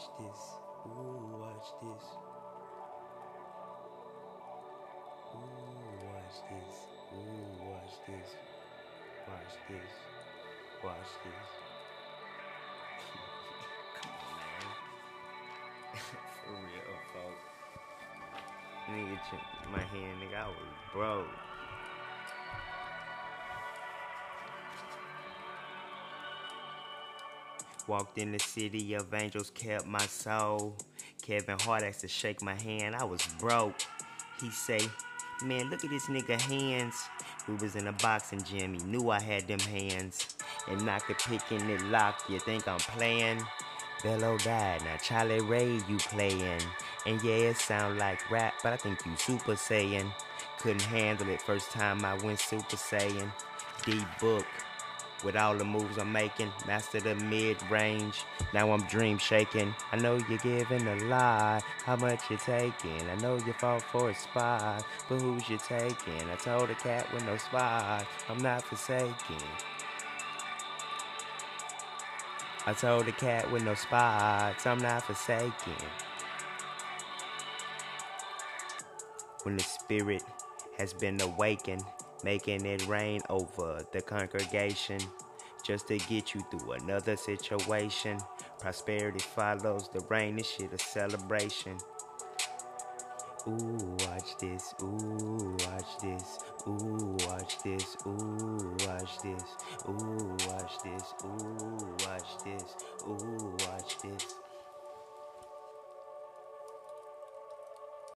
watch this. Ooh, watch this. Ooh, watch this. Ooh, watch this. Watch this. Watch this. Come on, man. For real, folks. Nigga, my hand, nigga, I was broke. Walked in the city of angels, kept my soul. Kevin Hart asked to shake my hand, I was broke. He say, man, look at this nigga hands. We was in a boxing gym, he knew I had them hands. And knocked the pick in the lock, you think I'm playing? Bello died, now Charlie Ray you playing? And yeah, it sound like rap, but I think you Super Saiyan. Couldn't handle it first time I went Super Saiyan. D book with all the moves I'm making, master the mid range. Now I'm dream shaking. I know you're giving a lie. How much you're taking? I know you fought for a spot, but who's you taking? I told a cat with no spot, I'm not forsaken. I told a cat with no spots, I'm not forsaken. When the spirit has been awakened, making it rain over the congregation, just to get you through another situation. Prosperity follows the rain, this shit a celebration. Ooh, watch this, ooh, watch this, ooh, watch this, ooh, watch this, ooh, watch this, ooh,